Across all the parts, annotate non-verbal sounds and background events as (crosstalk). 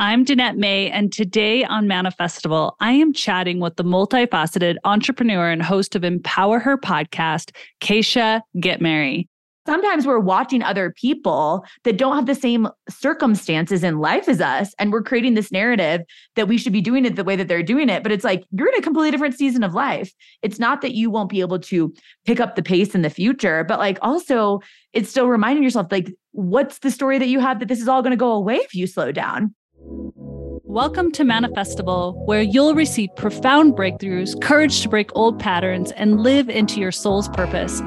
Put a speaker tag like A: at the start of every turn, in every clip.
A: I'm Danette May, and today on Manifestival, I am chatting with the multifaceted entrepreneur and host of Empower Her podcast, Kacia Get Ghetmiri
B: sometimes we're watching other people that don't have the same circumstances in life as us and we're creating this narrative that we should be doing it the way that they're doing it. But it's like you're in a completely different season of life. It's not that you won't be able to pick up the pace in the future but like also it's still reminding yourself like what's the story that you have that this is all going to go away if you slow down
A: Welcome to Manifestival, where you'll receive profound breakthroughs, courage to break old patterns, and live into your soul's purpose.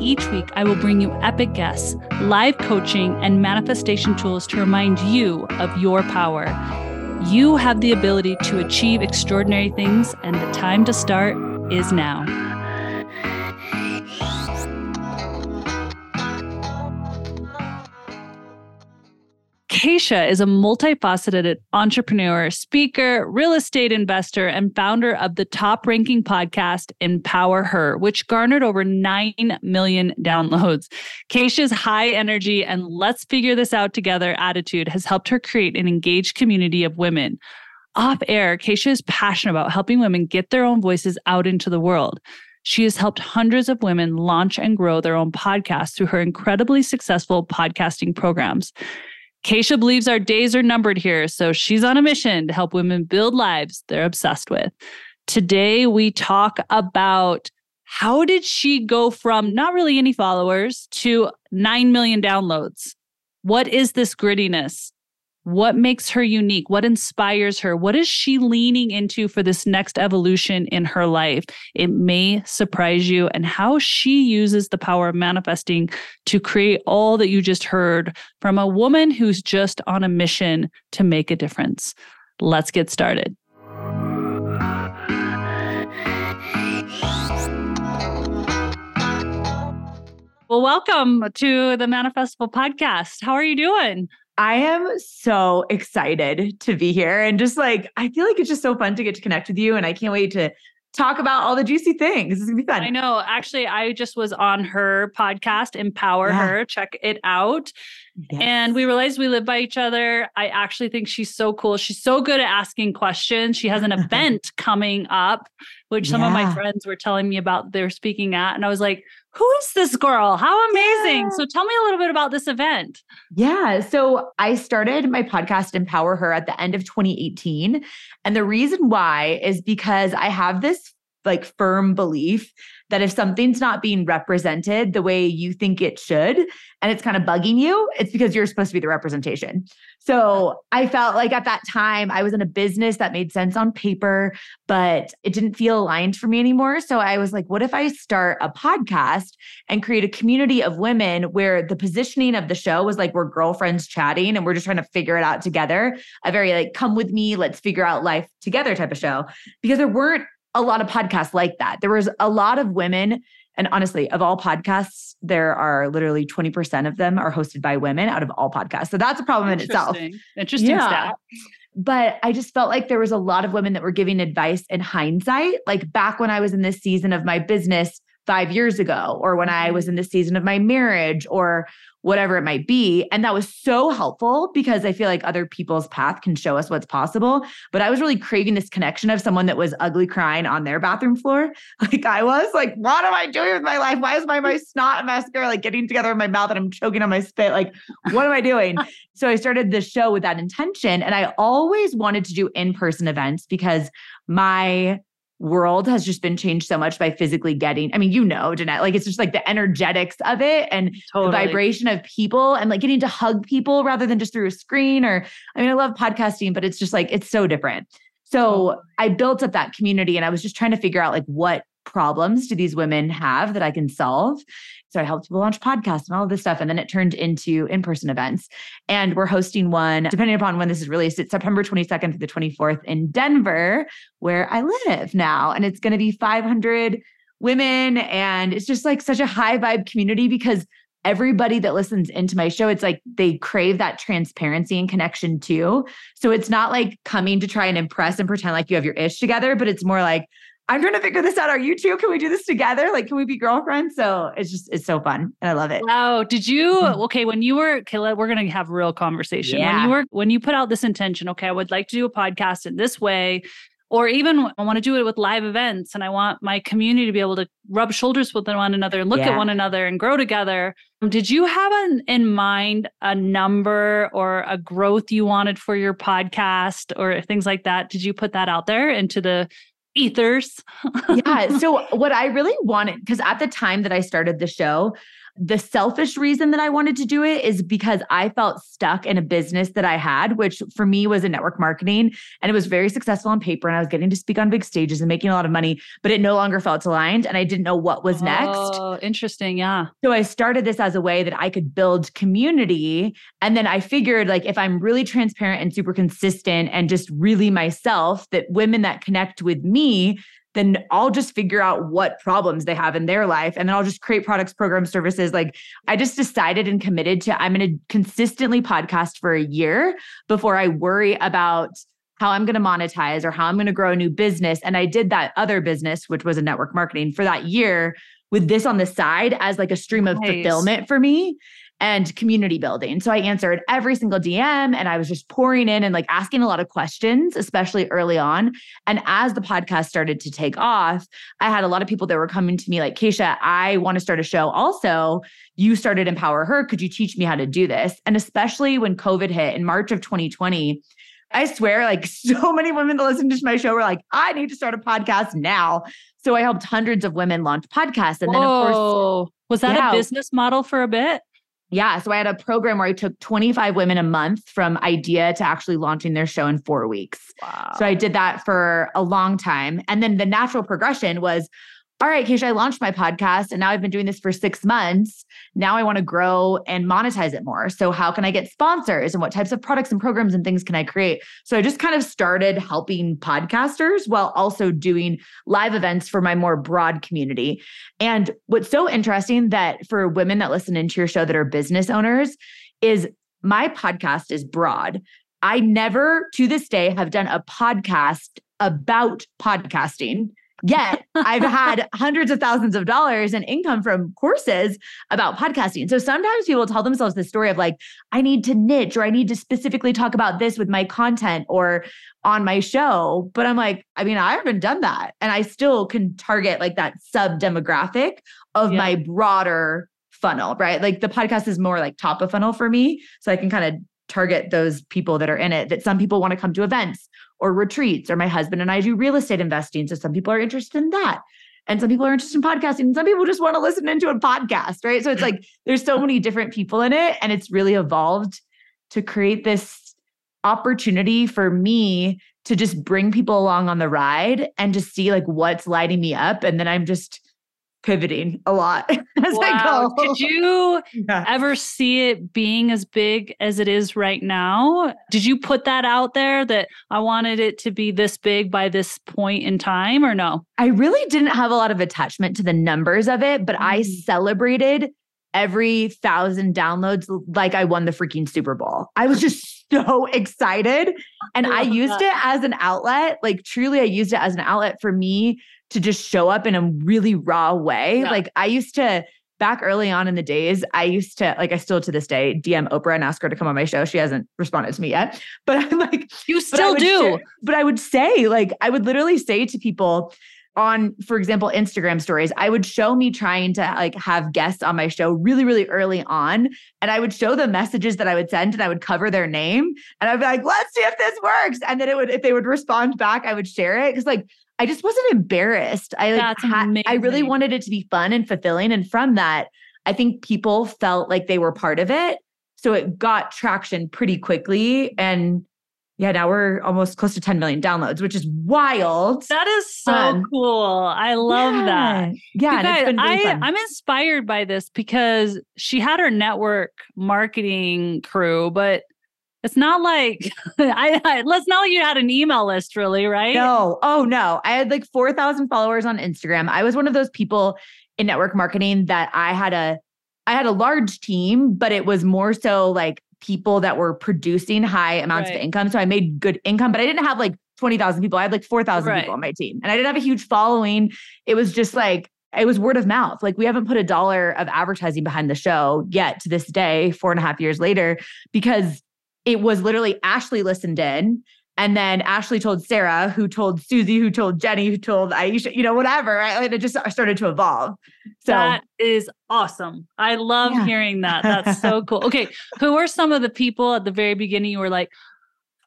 A: Each week, I will bring you epic guests, live coaching, and manifestation tools to remind you of your power. You have the ability to achieve extraordinary things, and the time to start is now. Kacia is a multifaceted entrepreneur, speaker, real estate investor, and founder of the top ranking podcast, Empower Her, which garnered over 9 million downloads. Kacia's high energy and let's figure this out together attitude has helped her create an engaged community of women. Off air, Kacia is passionate about helping women get their own voices out into the world. She has helped hundreds of women launch and grow their own podcasts through her incredibly successful podcasting programs. Kacia believes our days are numbered here, so she's on a mission to help women build lives they're obsessed with. Today, we talk about how did she go from not really any followers to 9 million downloads? What is this grittiness? What makes her unique? What inspires her? What is she leaning into for this next evolution in her life? It may surprise you, and how she uses the power of manifesting to create all that you just heard from a woman who's just on a mission to make a difference. Let's get started. Well, welcome to the Manifestival podcast. How are you doing?
B: I am so excited to be here and just like I feel like it's just so fun to get to connect with you and I can't wait to talk about all the juicy things. This is gonna be fun.
A: I know. Actually, I just was on her podcast, Empower yeah. Her. Check it out. Yes. And we realized we live by each other. I actually think she's so cool. She's so good at asking questions. She has an (laughs) event coming up, which some yeah. of my friends were telling me about they're speaking at. And I was like, who is this girl? How amazing. Yeah. So tell me a little bit about this event.
B: Yeah. So I started my podcast, Empower Her, at the end of 2018. And the reason why is because I have this like firm belief that if something's not being represented the way you think it should and it's kind of bugging you, it's because you're supposed to be the representation. So I felt like at that time I was in a business that made sense on paper, but it didn't feel aligned for me anymore. So I was like, what if I start a podcast and create a community of women where the positioning of the show was like we're girlfriends chatting and we're just trying to figure it out together? A very like, come with me, let's figure out life together type of show. Because there weren't a lot of podcasts like that. There was a lot of women, and honestly, of all podcasts, there are literally 20% of them are hosted by women out of all podcasts. So that's a problem in itself.
A: Interesting yeah. stat.
B: But I just felt like there was a lot of women that were giving advice in hindsight. Like back when I was in this season of my business, five years ago or when I was mm-hmm. in the season of my marriage or whatever it might be. And that was so helpful because I feel like other people's path can show us what's possible. But I was really craving this connection of someone that was ugly crying on their bathroom floor. (laughs) Like I was like, what am I doing with my life? Why is my, my snot and mascara like getting together in my mouth and I'm choking on my spit? Like, what am I doing? (laughs) so I started the show with that intention. And I always wanted to do in-person events because my world has just been changed so much by physically getting. I mean, you know, Danette, like it's just like the energetics of it and totally. the vibration of people and like getting to hug people rather than just through a screen. Or, I mean, I love podcasting, but it's just like, it's so different. So I built up that community and I was just trying to figure out like what problems do these women have that I can solve? So I helped people launch podcasts and all of this stuff. And then it turned into in person events. And we're hosting one, depending upon when this is released, it's September 22nd to the 24th in Denver, where I live now. And it's going to be 500 women. And it's just like such a high vibe community because everybody that listens into my show, it's like they crave that transparency and connection too. So it's not like coming to try and impress and pretend like you have your ish together, but it's more like, I'm trying to figure this out. Are you too? Can we do this together? Like, can we be girlfriends? So it's just, it's so fun. And I love it.
A: Wow. Did you, mm-hmm. okay, when you were, okay, we're going to have a real conversation. Yeah. When you were, when you put out this intention, okay, I would like to do a podcast in this way or even I want to do it with live events and I want my community to be able to rub shoulders with one another and look yeah. at one another and grow together. Did you have an, in mind a number or a growth you wanted for your podcast or things like that? Did you put that out there into the ethers? (laughs)
B: yeah. So, what I really wanted, because at the time that I started the show, the selfish reason that I wanted to do it is because I felt stuck in a business that I had, which for me was in network marketing. And it was very successful on paper. And I was getting to speak on big stages and making a lot of money, but it no longer felt aligned. And I didn't know what was next.
A: Oh, interesting. Yeah.
B: So I started this as a way that I could build community. And then I figured, like, if I'm really transparent and super consistent and just really myself, that women that connect with me then I'll just figure out what problems they have in their life. And then I'll just create products, programs, services. Like I just decided and committed to I'm going to consistently podcast for a year before I worry about how I'm going to monetize or how I'm going to grow a new business. And I did that other business, which was a network marketing for that year with this on the side as like a stream of nice. fulfillment for me and community building. So I answered every single DM and I was just pouring in and like asking a lot of questions, especially early on. And as the podcast started to take off, I had a lot of people that were coming to me like, Kacia, I want to start a show also. You started Empower Her. Could you teach me how to do this? And especially when COVID hit in March of 2020, I swear, like (laughs) so many women that listen to my show were like, I need to start a podcast now. So I helped hundreds of women launch podcasts. And then, of course,
A: was that yeah, a business model for a bit?
B: Yeah. So I had a program where I took 25 women a month from idea to actually launching their show in four weeks. Wow. So I did that for a long time. And then the natural progression was all right, Kacia, I launched my podcast and now I've been doing this for six months. Now I want to grow and monetize it more. So, how can I get sponsors and what types of products and programs and things can I create? So, I just kind of started helping podcasters while also doing live events for my more broad community. And what's so interesting that for women that listen into your show that are business owners is my podcast is broad. I never to this day have done a podcast about podcasting. Yet (laughs) I've had hundreds of thousands of dollars in income from courses about podcasting. So sometimes people tell themselves this story of like, I need to niche or I need to specifically talk about this with my content or on my show. But I'm like, I mean, I haven't done that. And I still can target like that sub demographic of yeah. my broader funnel, right? Like the podcast is more like top of funnel for me. So I can kind of target those people that are in it that some people want to come to events or retreats or my husband and I do real estate investing. So some people are interested in that. And some people are interested in podcasting. And some people just want to listen into a podcast, right? So it's like there's so many different people in it. And it's really evolved to create this opportunity for me to just bring people along on the ride and just see like what's lighting me up. And then I'm just pivoting a lot (laughs) as wow.
A: I go. Did you yeah. ever see it being as big as it is right now? Did you put that out there that I wanted it to be this big by this point in time or no?
B: I really didn't have a lot of attachment to the numbers of it, but mm. I celebrated every thousand downloads like I won the freaking Super Bowl. I was just (laughs) so excited. And I, I used that. it as an outlet. Like, truly, I used it as an outlet for me to just show up in a really raw way. Yeah. Like I used to back early on in the days, I used to like I still to this day DM Oprah and ask her to come on my show. She hasn't responded to me yet. (laughs) But I'm like,
A: you still do.
B: Share, but I would say, like, I would literally say to people, on for example instagram stories i would show me trying to like have guests on my show really really early on and i would show the messages that i would send and i would cover their name and i'd be like let's see if this works and then it would if they would respond back i would share it because like I just wasn't embarrassed. I like had, I really wanted it to be fun and fulfilling. And from that, I think people felt like they were part of it. So it got traction pretty quickly. And yeah, now we're almost close to 10 million downloads, which is wild.
A: That is so um, cool. I love
B: yeah.
A: that.
B: Yeah.
A: Guys, I, I'm inspired by this because she had her network marketing crew, but it's not like (laughs) I, I let's not like you had an email list, really, right?
B: No. Oh no. I had like 4,000 followers on Instagram. I was one of those people in network marketing that I had a I had a large team, but it was more so like people that were producing high amounts right. of income. So I made good income, but I didn't have like 20,000 people. I had like 4,000
A: Right.
B: people on my team. And I didn't have a huge following. It was just like, it was word of mouth. Like we haven't put a dollar of advertising behind the show yet to this day, four and a half years later, because it was literally Ashley listened in. And then Ashley told Sarah, who told Susie, who told Jenny, who told Aisha, you know, whatever. Right? And it just started to evolve. So
A: that is awesome. I love
B: Yeah.
A: hearing that. That's so (laughs) cool. Okay. Who are some of the people at the very beginning you were like,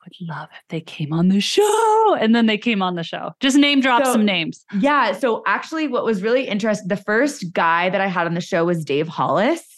A: I would love if they came on the show? And then they came on the show. Just name drop
B: So-
A: some names.
B: Yeah. So actually, what was really interesting, the first guy that I had on the show was Dave Hollis.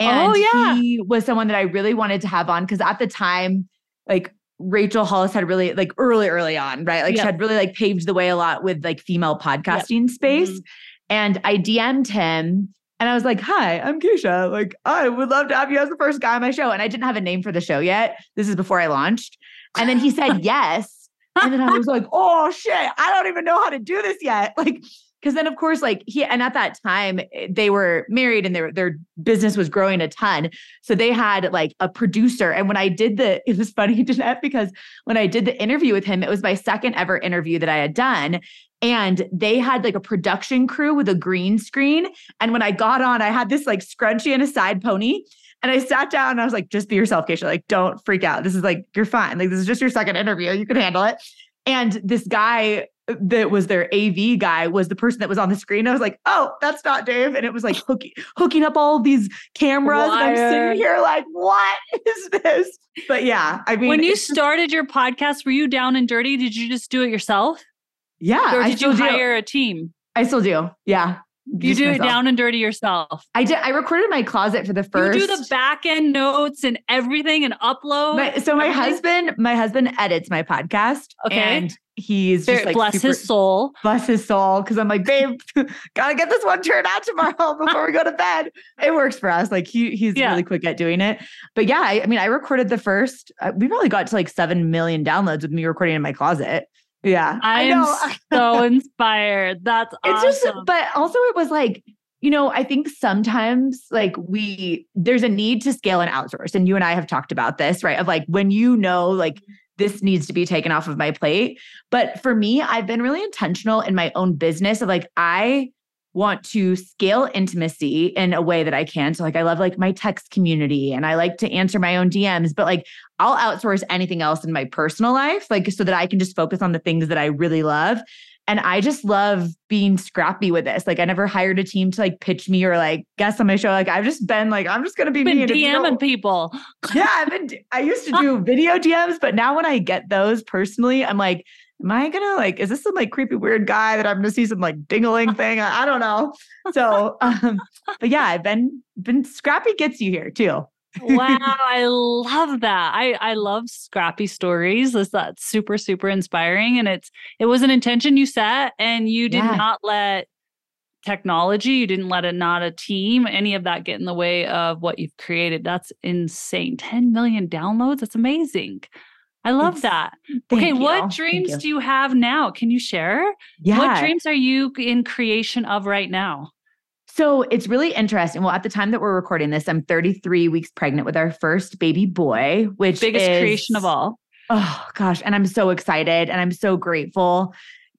B: And
A: Oh, yeah.
B: he was someone that I really wanted to have on because at the time, like Rachel Hollis had really like early, early on, right? Like
A: Yep.
B: she had really like paved the way a lot with like female podcasting space.
A: Mhm.
B: And I DM'd him and I was like, Hi, I'm Kacia. Like, I would love to have you as the first guy on my show. And I didn't have a name for the show yet. This is before I launched. And then he said (laughs) yes. And then I was like, oh shit, I don't even know how to do this yet. Like, because then of course, like he and at that time eh, they were married and their their business was growing a ton. So they had like a producer. And when I did the, (laughs) it was funny, (laughs) Danette, because when I did the interview with him, it was my second ever interview that I had done. And they had like a production crew with a green screen. And when I got on, I had this like scrunchie and a side pony. And I sat down and I was like, just be yourself, Kacia. Like, don't freak out. This is like, you're fine. Like, this is just your second interview. You can handle it. And this guy that was their AV guy was the person that was on the screen. I was like, oh, that's not Dave. And it was like hooking, hooking up all these cameras. And I'm sitting here like, what is this? But yeah, I mean,
A: when you started your podcast, were you down and dirty? Did you just do it yourself?
B: yeah,
A: Or did you
B: still do.
A: hire a team?
B: I still do. Yeah.
A: You do it down and dirty yourself.
B: I did. I recorded my closet for the first.
A: You do the back end notes and everything and upload.
B: My, so my
A: everything?
B: husband, my husband edits my podcast.
A: Okay.
B: And he's
A: Very-
B: just like
A: bless
B: super,
A: his soul.
B: bless his soul. Cause I'm like, babe, (laughs) gotta get this one turned out tomorrow (laughs) before we go to bed. It works for us. Like he he's
A: Yeah.
B: really quick at doing it. But yeah, I, I mean, I recorded the first. Uh, we probably got to like seven million downloads with me recording in my closet. Yeah,
A: I am so (laughs) inspired. That's
B: it's
A: awesome.
B: just but also it was like you know i think sometimes like we there's a need to scale and outsource and you and i have talked about this right? Of like when you know like mm-hmm. this needs to be taken off of my plate. But for me i've been really intentional in my own business of like i want to scale intimacy in a way that I can. So like I love like my text community and I like to answer my own DMs, but like I'll outsource anything else in my personal life like so that I can just focus on the things that I really love. And I just love being scrappy with this. Like I never hired a team to like pitch me or like guest on my show. Like I've just been like, I'm just gonna be
A: been
B: me. And if you
A: DMing people.
B: yeah, I've been. I used to do (laughs) video DMs, but now when I get those personally, I'm like, am I gonna like? Is this some like creepy weird guy that I'm gonna see some like dingling (laughs) thing? I, I don't know. So, um, but yeah, I've been been scrappy gets you here too.
A: wow, (laughs) I love that. I I love scrappy stories. That's that's super super inspiring, and it's it was an intention you set, and you did
B: Yeah.
A: not let technology, you didn't let it not a team, any of that get in the way of what you've created. That's insane. Ten million downloads. That's amazing. I love
B: It's-
A: that. Okay,
B: you.
A: what dreams
B: you.
A: do you have now? Can you share?
B: Yeah.
A: What dreams are you in creation of right now?
B: So it's really interesting. Well, at the time that we're recording this, I'm 33 weeks pregnant with our first baby boy, which
A: Biggest
B: is,
A: creation of all.
B: Oh gosh, and I'm so excited and I'm so grateful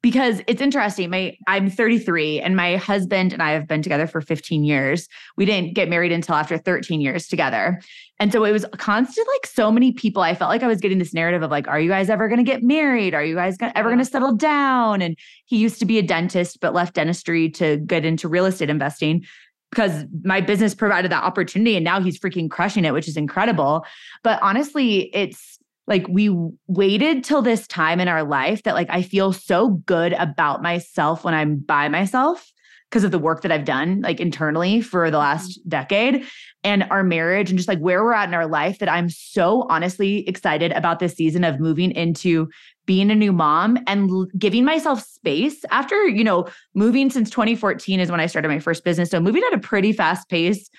B: because it's interesting. My I'm 33 and my husband and I have been together for 15 years. We didn't get married until after 13 years together. And so it was constant like so many people I felt like I was getting this narrative of like are you guys ever going to get married? Are you guys gonna, ever going to settle down? And he used to be a dentist but left dentistry to get into real estate investing because my business provided that opportunity and now he's freaking crushing it which is incredible. But honestly, it's like we waited till this time in our life that like I feel so good about myself when I'm by myself because of the work that I've done like internally for the mm-hmm. last decade and our marriage and just like where we're at in our life that I'm so honestly excited about this season of moving into being a new mom and l- giving myself space after, you know, moving since 2014 is when I started my first business. So moving at a pretty fast pace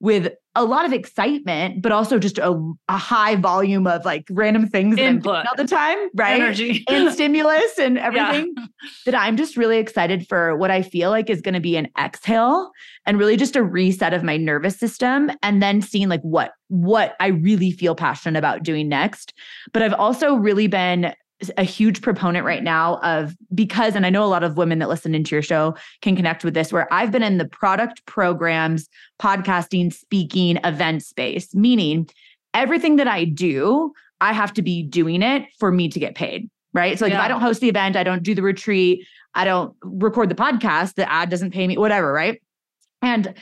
B: with a lot of excitement, but also just a, a high volume of like random things
A: Input.
B: all the time, right?
A: Energy.
B: and (laughs) stimulus and everything that I'm just really excited for what I feel like is going to be an exhale and really just a reset of my nervous system and then seeing like what what I really feel passionate about doing next. But I've also really been a huge proponent right now of because, and I know a lot of women that listen into your show can connect with this, where I've been in the product programs, podcasting, speaking, event space, meaning everything that I do, I have to be doing it for me to get paid. Right. So, like, yeah. if I don't host the event, I don't do the retreat, I don't record the podcast, the ad doesn't pay me, whatever. Right. And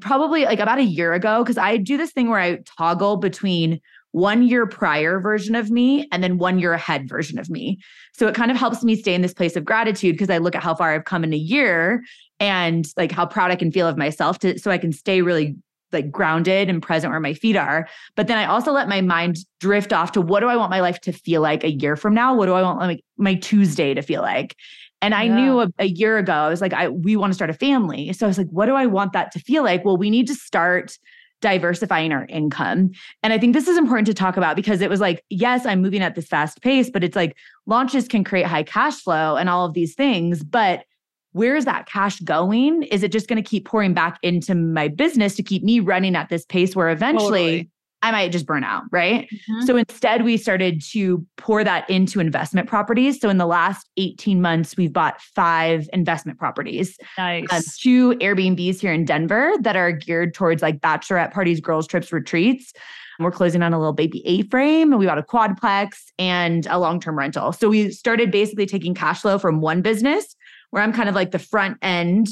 B: probably like about a year ago, because I do this thing where I toggle between one year prior version of me and then one year ahead version of me. So it kind of helps me stay in this place of gratitude because I look at how far I've come in a year and like how proud I can feel of myself to so I can stay really like grounded and present where my feet are. But then I also let my mind drift off to what do I want my life to feel like a year from now? What do I want like my Tuesday to feel like? And I yeah. knew a, a, year ago, I was like, I we want to start a family. So I was like, what do I want that to feel like? Well, we need to start diversifying our income. And I think this is important to talk about because it was like, yes, I'm moving at this fast pace, but it's like launches can create high cash flow and all of these things. But where is that cash going? Is it just going to keep pouring back into my business to keep me running at this pace where eventually totally. I might just burn out, right? Mm-hmm. So instead, we started to pour that into investment properties. So in the last 18 months, we've bought five investment properties.
A: Nice. Um,
B: two Airbnbs here in Denver that are geared towards like bachelorette parties, girls' trips, retreats. We're closing on a little baby A frame and we bought a quadplex and a long term rental. So we started basically taking cash flow from one business where I'm kind of like the front end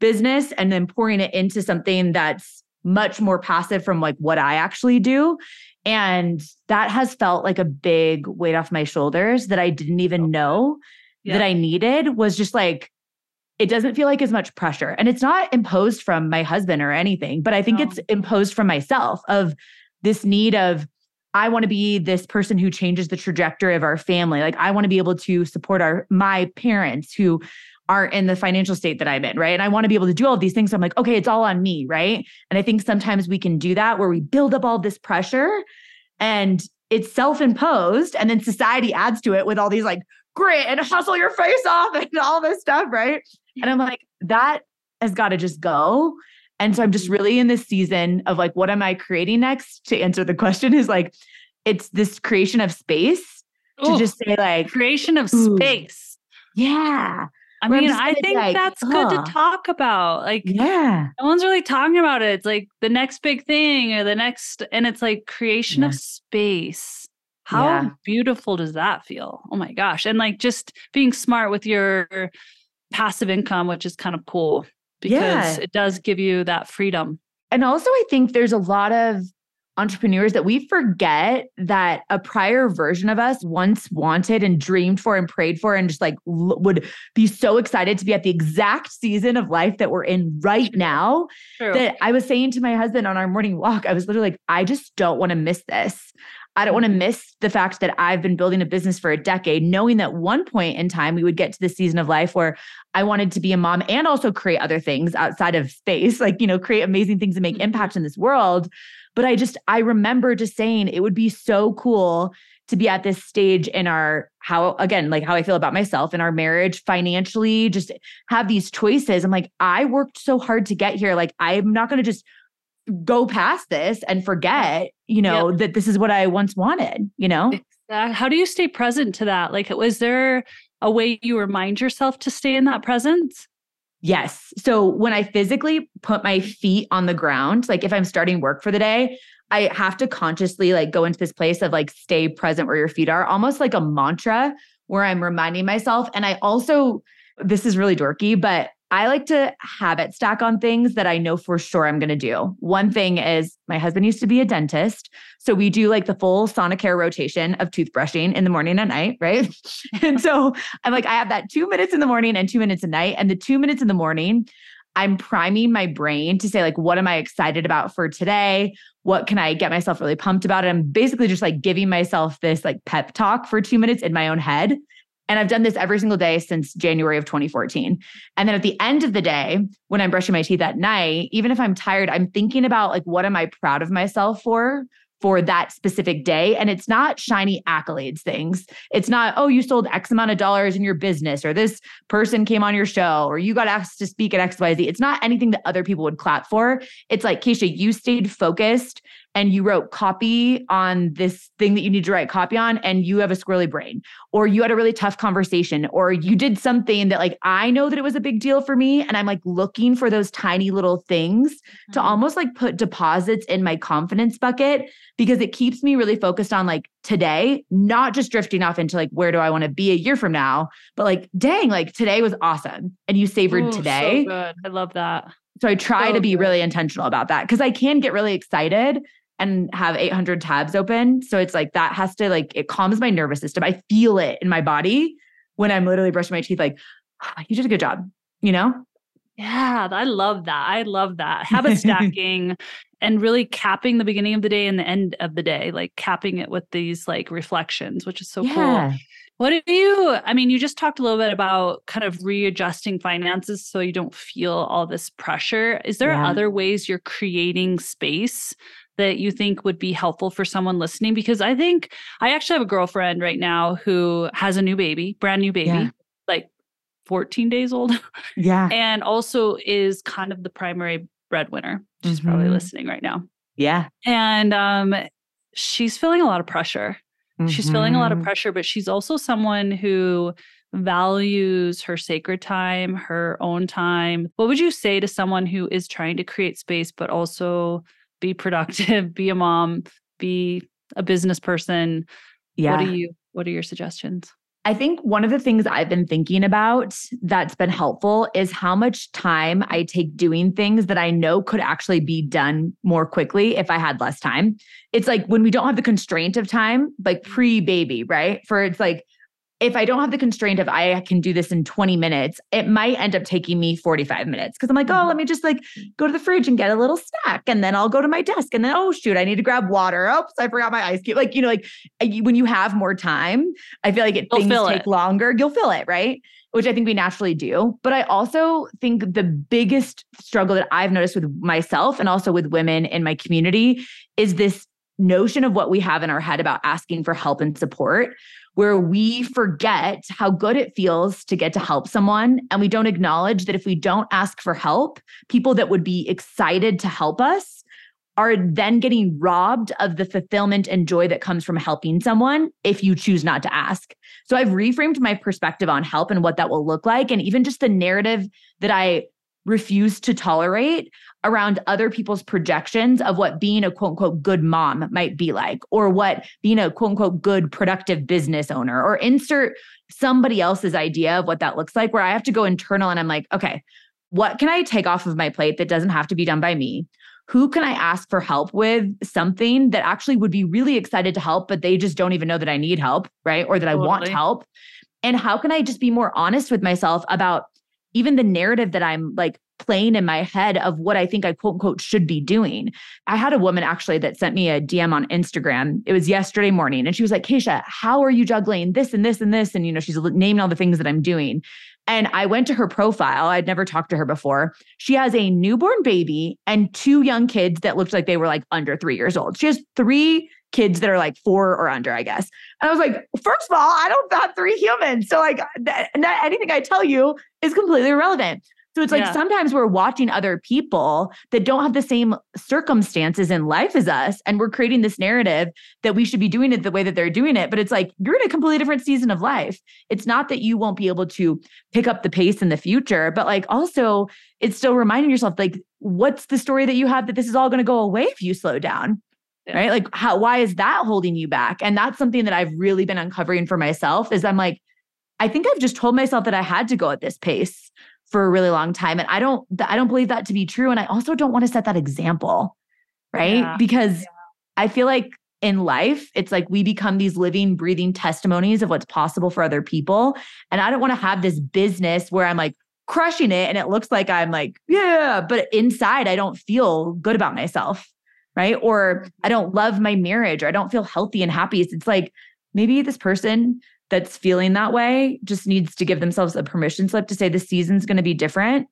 B: business and then pouring it into something that's much more passive from like what I actually do. And that has felt like a big weight off my shoulders that I didn't even know yeah. that I needed was just like, it doesn't feel like as much pressure. And it's not imposed from my husband or anything, but I think no. it's imposed from myself of this need of, I want to be this person who changes the trajectory of our family. Like I want to be able to support our my parents who aren't in the financial state that I'm in, right? And I want to be able to do all these things. So I'm like, okay, it's all on me, right? And I think sometimes we can do that where we build up all this pressure and it's self-imposed and then society adds to it with all these like grit and hustle your face off (laughs) and all this stuff, right? And I'm like, that has got to just go. And so I'm just really in this season of like, what am I creating next? To answer the question is like, it's this creation of space Ooh, to just say like
A: creation of space.
B: Yeah.
A: I mean, I think like, that's good to talk about. Like,
B: yeah,
A: no one's really talking about it. It's like the next big thing or the next, and it's like creation yeah. of space. How yeah. beautiful does that feel? Oh my gosh. And like just being smart with your passive income, which is kind of cool because yeah. it does give you that freedom.
B: And also, I think there's a lot of entrepreneurs that we forget that a prior version of us once wanted and dreamed for and prayed for and just like l- would be so excited to be at the exact season of life that we're in right now True. that I was saying to my husband on our morning walk I was literally like I just don't want to miss this. I don't want to miss the fact that I've been building a business for a decade, knowing that one point in time we would get to the season of life where I wanted to be a mom and also create other things outside of space, like, you know, create amazing things and make mm-hmm. impact in this world. But I just, I remember just saying it would be so cool to be at this stage in our how again like how i feel about myself in our marriage financially just have these choices. I'm like i worked so hard to get here. Like i'm not going to just go past this and forget you know yep. that this is what i once wanted you know?
A: How do you stay present to that? Like was there a way you remind yourself to stay in that presence
B: Yes. So when I physically put my feet on the ground, like if I'm starting work for the day, I have to consciously like go into this place of like stay present where your feet are, almost like a mantra where I'm reminding myself. And I also, this is really dorky, but I like to habit stack on things that I know for sure I'm going to do. One thing is my husband used to be a dentist. So we do like the full Sonicare rotation of toothbrushing in the morning and night, right? (laughs) and so I'm like, I have that two minutes in the morning and two minutes at night. And the two minutes in the morning, I'm priming my brain to say, like, what am I excited about for today? What can I get myself really pumped about? And I'm basically just like giving myself this like pep talk for two minutes in my own head. And I've done this every single day since January of 2014. And then at the end of the day, when I'm brushing my teeth at night, even if I'm tired, I'm thinking about like, what am I proud of myself for? For that specific day. And it's not shiny accolades things. It's not, oh, you sold X amount of dollars in your business, or this person came on your show, or you got asked to speak at XYZ. It's not anything that other people would clap for. It's like, Kacia, you stayed focused and you wrote copy on this thing that you need to write copy on and you have a squirrely brain or you had a really tough conversation or you did something that like I know that it was a big deal for me and I'm like looking for those tiny little things mm-hmm. to almost like put deposits in my confidence bucket because it keeps me really focused on like today, not just drifting off into like where do I want to be a year from now, but like dang, like today was awesome and you savored Ooh, today.
A: So good. I love that.
B: So I try so to be good. really intentional about that because I can get really excited and have 800 tabs open. So it's like that has to like, it calms my nervous system. I feel it in my body when I'm literally brushing my teeth, like, oh, you did a good job, you know?
A: Yeah, I love that. I love that. (laughs) Habit stacking and really capping the beginning of the day and the end of the day, like capping it with these like reflections, which is so yeah. cool. What do you, I mean, you just talked a little bit about kind of readjusting finances so you don't feel all this pressure. Is there yeah. other ways you're creating space that you think would be helpful for someone listening? Because I think I actually have a girlfriend right now who has a new baby, brand new baby, yeah. like 14 days old. (laughs)
B: Yeah.
A: and also is kind of the primary breadwinner. She's mm-hmm. probably listening right now.
B: Yeah.
A: And um, she's feeling a lot of pressure. Mm-hmm. She's feeling a lot of mm-hmm. pressure, but she's also someone who values her sacred time, her own time. What would you say to someone who is trying to create space, but also be productive, (laughs) be a mom, be a business person? Yeah. What are you what are your suggestions?
B: I think one of the things I've been thinking about that's been helpful is how much time I take doing things that I know could actually be done more quickly if I had less time. It's like when we don't have the constraint of time, like mm-hmm. pre baby, right? For it's like, if I don't have the constraint of I can do this in 20 minutes, it might end up taking me 45 minutes because I'm like, oh, mm-hmm. let me just like go to the fridge and get a little snack. And then I'll go to my desk. And then, oh, shoot, I need to grab water. Oops, I forgot my ice cube. Like, you know, like when you have more time, I feel like it, things take it. longer. You'll fill it, right? Which I think we naturally do. But I also think the biggest struggle that I've noticed with myself and also with women in my community is this notion of what we have in our head about asking for help and support where we forget how good it feels to get to help someone. And we don't acknowledge that if we don't ask for help, people that would be excited to help us are then getting robbed of the fulfillment and joy that comes from helping someone if you choose not to ask. So I've reframed my perspective on help and what that will look like. And even just the narrative that I refuse to tolerate around other people's projections of what being a quote unquote good mom might be like, or what being a quote unquote good productive business owner, or insert somebody else's idea of what that looks like, where I have to go internal and I'm like, okay, what can I take off of my plate that doesn't have to be done by me? Who can I ask for help with something that actually would be really excited to help, but they just don't even know that I need help, right? Or that totally. I want help? And how can I just be more honest with myself about even the narrative that I'm like playing in my head of what I think I quote unquote should be doing. I had a woman actually that sent me a DM on Instagram. It was yesterday morning and she was like, Kacia, how are you juggling this and this and this? And, you know, she's naming all the things that I'm doing. And I went to her profile. I'd never talked to her before. She has a newborn baby and two young kids that looked like they were like under three years old. She has three kids that are like four or under, I guess. And I was like, first of all, I don't have three humans. So, like, th- anything I tell you is completely irrelevant. So it's like yeah. sometimes we're watching other people that don't have the same circumstances in life as us. And we're creating this narrative that we should be doing it the way that they're doing it. But it's like you're in a completely different season of life. It's not that you won't be able to pick up the pace in the future, but like also it's still reminding yourself, like, what's the story that you have that this is all going to go away if you slow down? Yeah. Right. Like, how, why is that holding you back? And that's something that I've really been uncovering for myself is I'm like, I think I've just told myself that I had to go at this pace for a really long time. And i don't i don't believe that to be true. And i also don't want to set that example right? Yeah. because yeah. i feel like in life it's like we become these living breathing testimonies of what's possible for other people. And i don't want to have this business where i'm like crushing it and it looks like i'm like yeah. But inside i don't feel good about myself right? Or mm-hmm. i don't love my marriage or i don't feel healthy and happy. It's like maybe this person that's feeling that way just needs to give themselves a permission slip to say the season's going to be different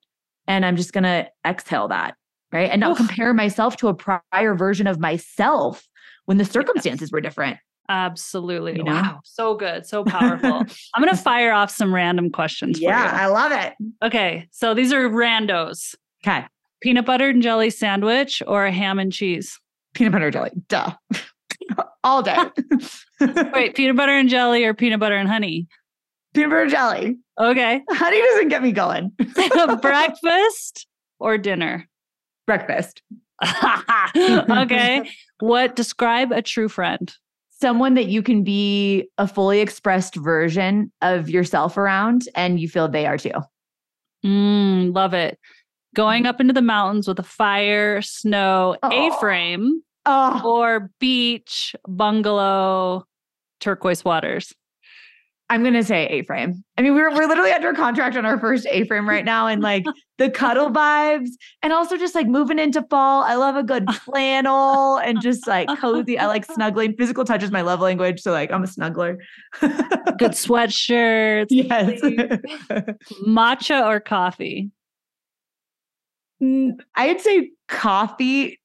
B: and I'm just going to exhale that, right? And not Oof. compare myself to a prior version of myself when the circumstances yes. were different.
A: Absolutely. You know? Wow. So good. So powerful. (laughs) I'm going to fire off some random questions.
B: Yeah, I love it.
A: Okay. So these are randos.
B: Okay.
A: Peanut butter and jelly sandwich or a ham and cheese?
B: Peanut butter and jelly. Duh. (laughs) (laughs) All day. (laughs)
A: Wait, peanut butter and jelly or peanut butter and honey?
B: Peanut butter and jelly.
A: Okay. (laughs)
B: Honey doesn't get me going.
A: Breakfast or dinner?
B: Breakfast.
A: okay. What describe a true friend?
B: Someone that you can be a fully expressed version of yourself around and you feel they are too.
A: Mm, love it. Going up into the mountains with a fire, snow,
B: Oh.
A: A-frame,
B: Oh,
A: or beach, bungalow, turquoise waters.
B: I'm gonna say A-frame. I mean, we're we're literally under contract on our first A-frame right now, and like the cuddle vibes, and also just like moving into fall. I love a good (laughs) flannel and just like cozy. I like (laughs) snuggling. Physical touch is my love language, so like I'm a snuggler.
A: Good (laughs) sweatshirts.
B: yes.
A: Matcha or coffee?
B: I'd say coffee,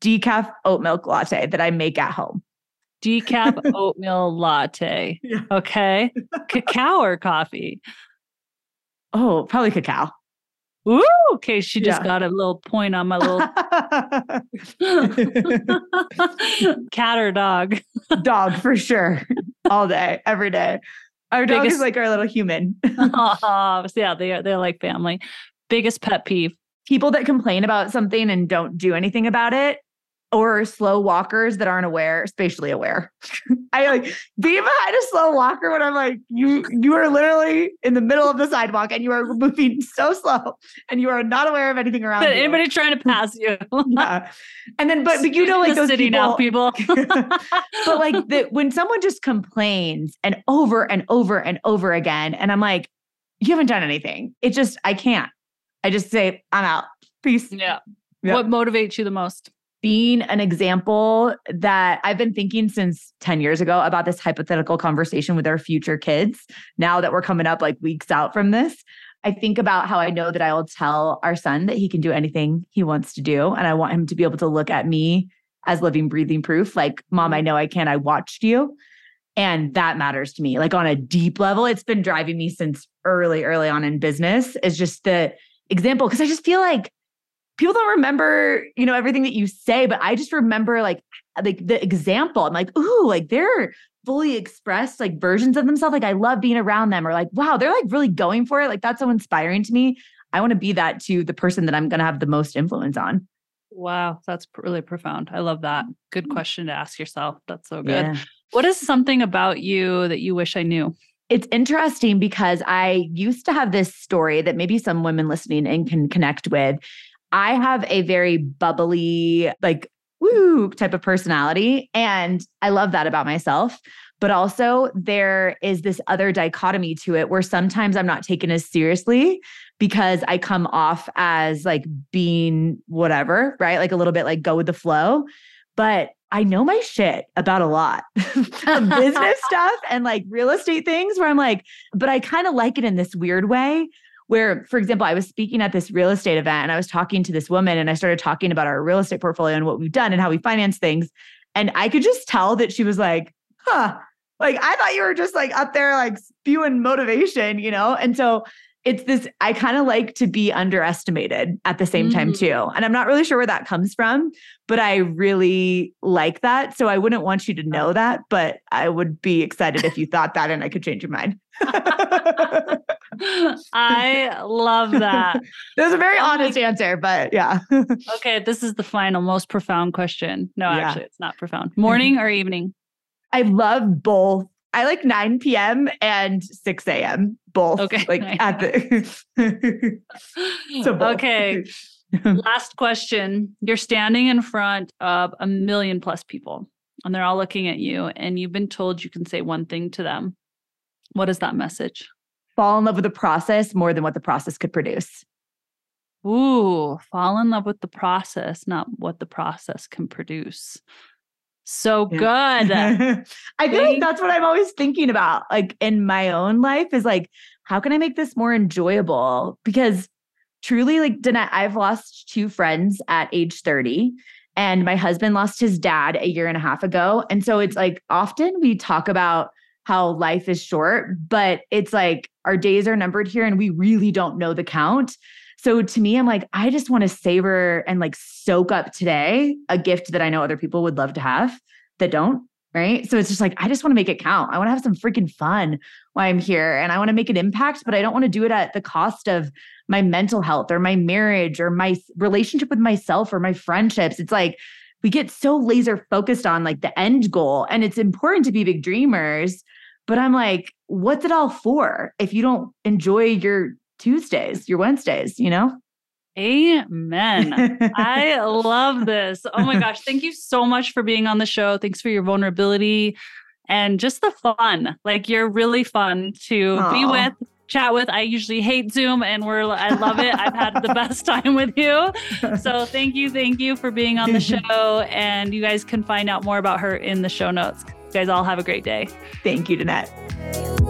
B: decaf oat milk latte that I make at home.
A: Decaf (laughs) oatmeal latte.
B: Yeah.
A: Okay. (laughs) Cacao or coffee?
B: Oh, probably cacao.
A: Ooh, okay. She just
B: Yeah.
A: got a little point on my little (laughs) cat or dog.
B: Dog for sure. All day, every day. Our dog
A: Biggest-
B: is like our little human.
A: oh, yeah, they are they're like family. Biggest pet peeve.
B: People that complain about something and don't do anything about it, or slow walkers that aren't aware, spatially aware. (laughs) I like being behind a slow walker when I'm like, you you are literally in the middle of the sidewalk and you are moving so slow and you are not aware of anything around
A: But
B: you.
A: anybody trying to pass you. (laughs)
B: yeah. And then but, but you know like
A: The
B: those
A: city
B: people,
A: now, people. (laughs)
B: but like the, when someone just complains and over and over and over again, and I'm like, you haven't done anything. It just, I can't. I just say, I'm out. Peace.
A: yeah.
B: Yeah.
A: What motivates you the most?
B: Being an example that I've been thinking since 10 years ago about this hypothetical conversation with our future kids. Now that we're coming up like weeks out from this, I think about how I know that I will tell our son that he can do anything he wants to do. And I want him to be able to look at me as living, breathing proof. Like, mom, I mm-hmm. know I can. I watched you. And that matters to me. Like on a deep level, it's been driving me since early, early on in business. Is just the example. Cause I just feel like people don't remember, you know, everything that you say, but I just remember like like the example. I'm like, ooh, like they're fully expressed like versions of themselves. Like I love being around them, or like, wow, they're like really going for it. Like that's so inspiring to me. I want to be that to the person that I'm gonna have the most influence on.
A: Wow, that's really profound. I love that. Good mm. question to ask yourself. That's so good.
B: Yeah.
A: What is something about you that you wish I knew?
B: It's interesting because I used to have this story that maybe some women listening in can connect with. I have a very bubbly, like, woo type of personality. And I love that about myself. But also, there is this other dichotomy to it where sometimes I'm not taken as seriously because I come off as like being whatever, right? Like a little bit like go with the flow. But I know my shit about a lot (laughs) of business (laughs) stuff and like real estate things where I'm like, but I kind of like it in this weird way. Where, for example, I was speaking at this real estate event and I was talking to this woman and I started talking about our real estate portfolio and what we've done and how we finance things. And I could just tell that she was like, huh, like I thought you were just like up there, like spewing motivation, you know? And so it's this, I kind of like to be underestimated at the same time
A: Mm.
B: too. And I'm not really sure where that comes from, but I really like that. So I wouldn't want you to know that, but I would be excited if you thought that and I could change your mind. (laughs) that (laughs)
A: I love that. (laughs)
B: was a very
A: Oh
B: honest answer, but yeah. (laughs)
A: Okay, this is the final, most profound question. No,
B: Yeah.
A: actually, it's not profound. Morning or evening?
B: I love both. I like 9 p.m. and 6 a.m. Both.
A: Okay.
B: Like at the so both.
A: okay, last question. You're standing in front of a million plus people, and they're all looking at you, and you've been told you can say one thing to them. What is that message?
B: Fall in love with the process more than what the process could produce.
A: Ooh, fall in love with the process, not what the process can produce. So good. (laughs)
B: I feel like that's what I'm always thinking about, like in my own life, is like, how can I make this more enjoyable? Because truly, like, Danette, I've lost two friends at age 30, and my husband lost his dad a year and a half ago. And so it's like often we talk about how life is short, but it's like our days are numbered here and we really don't know the count. So to me, I'm like, I just want to savor and like soak up today a gift that I know other people would love to have that don't. Right. So it's just like, I just want to make it count. I want to have some freaking fun while I'm here and I want to make an impact, but I don't want to do it at the cost of my mental health or my marriage or my relationship with myself or my friendships. It's like, we get so laser focused on like the end goal and it's important to be big dreamers but i'm like what's it all for if you don't enjoy your tuesdays your wednesdays you know
A: Amen. I love this. Oh my gosh. Thank you (laughs) so much for being on the show. Thanks for your vulnerability and just the fun. Like you're really fun to Aww. be with, chat with. I usually hate Zoom and we're I love it. I've had the best (laughs) time with you. So thank you, thank you for being on the (laughs) show. And you guys can find out more about her in the show notes guys all have a great day.
B: Thank you, Danette.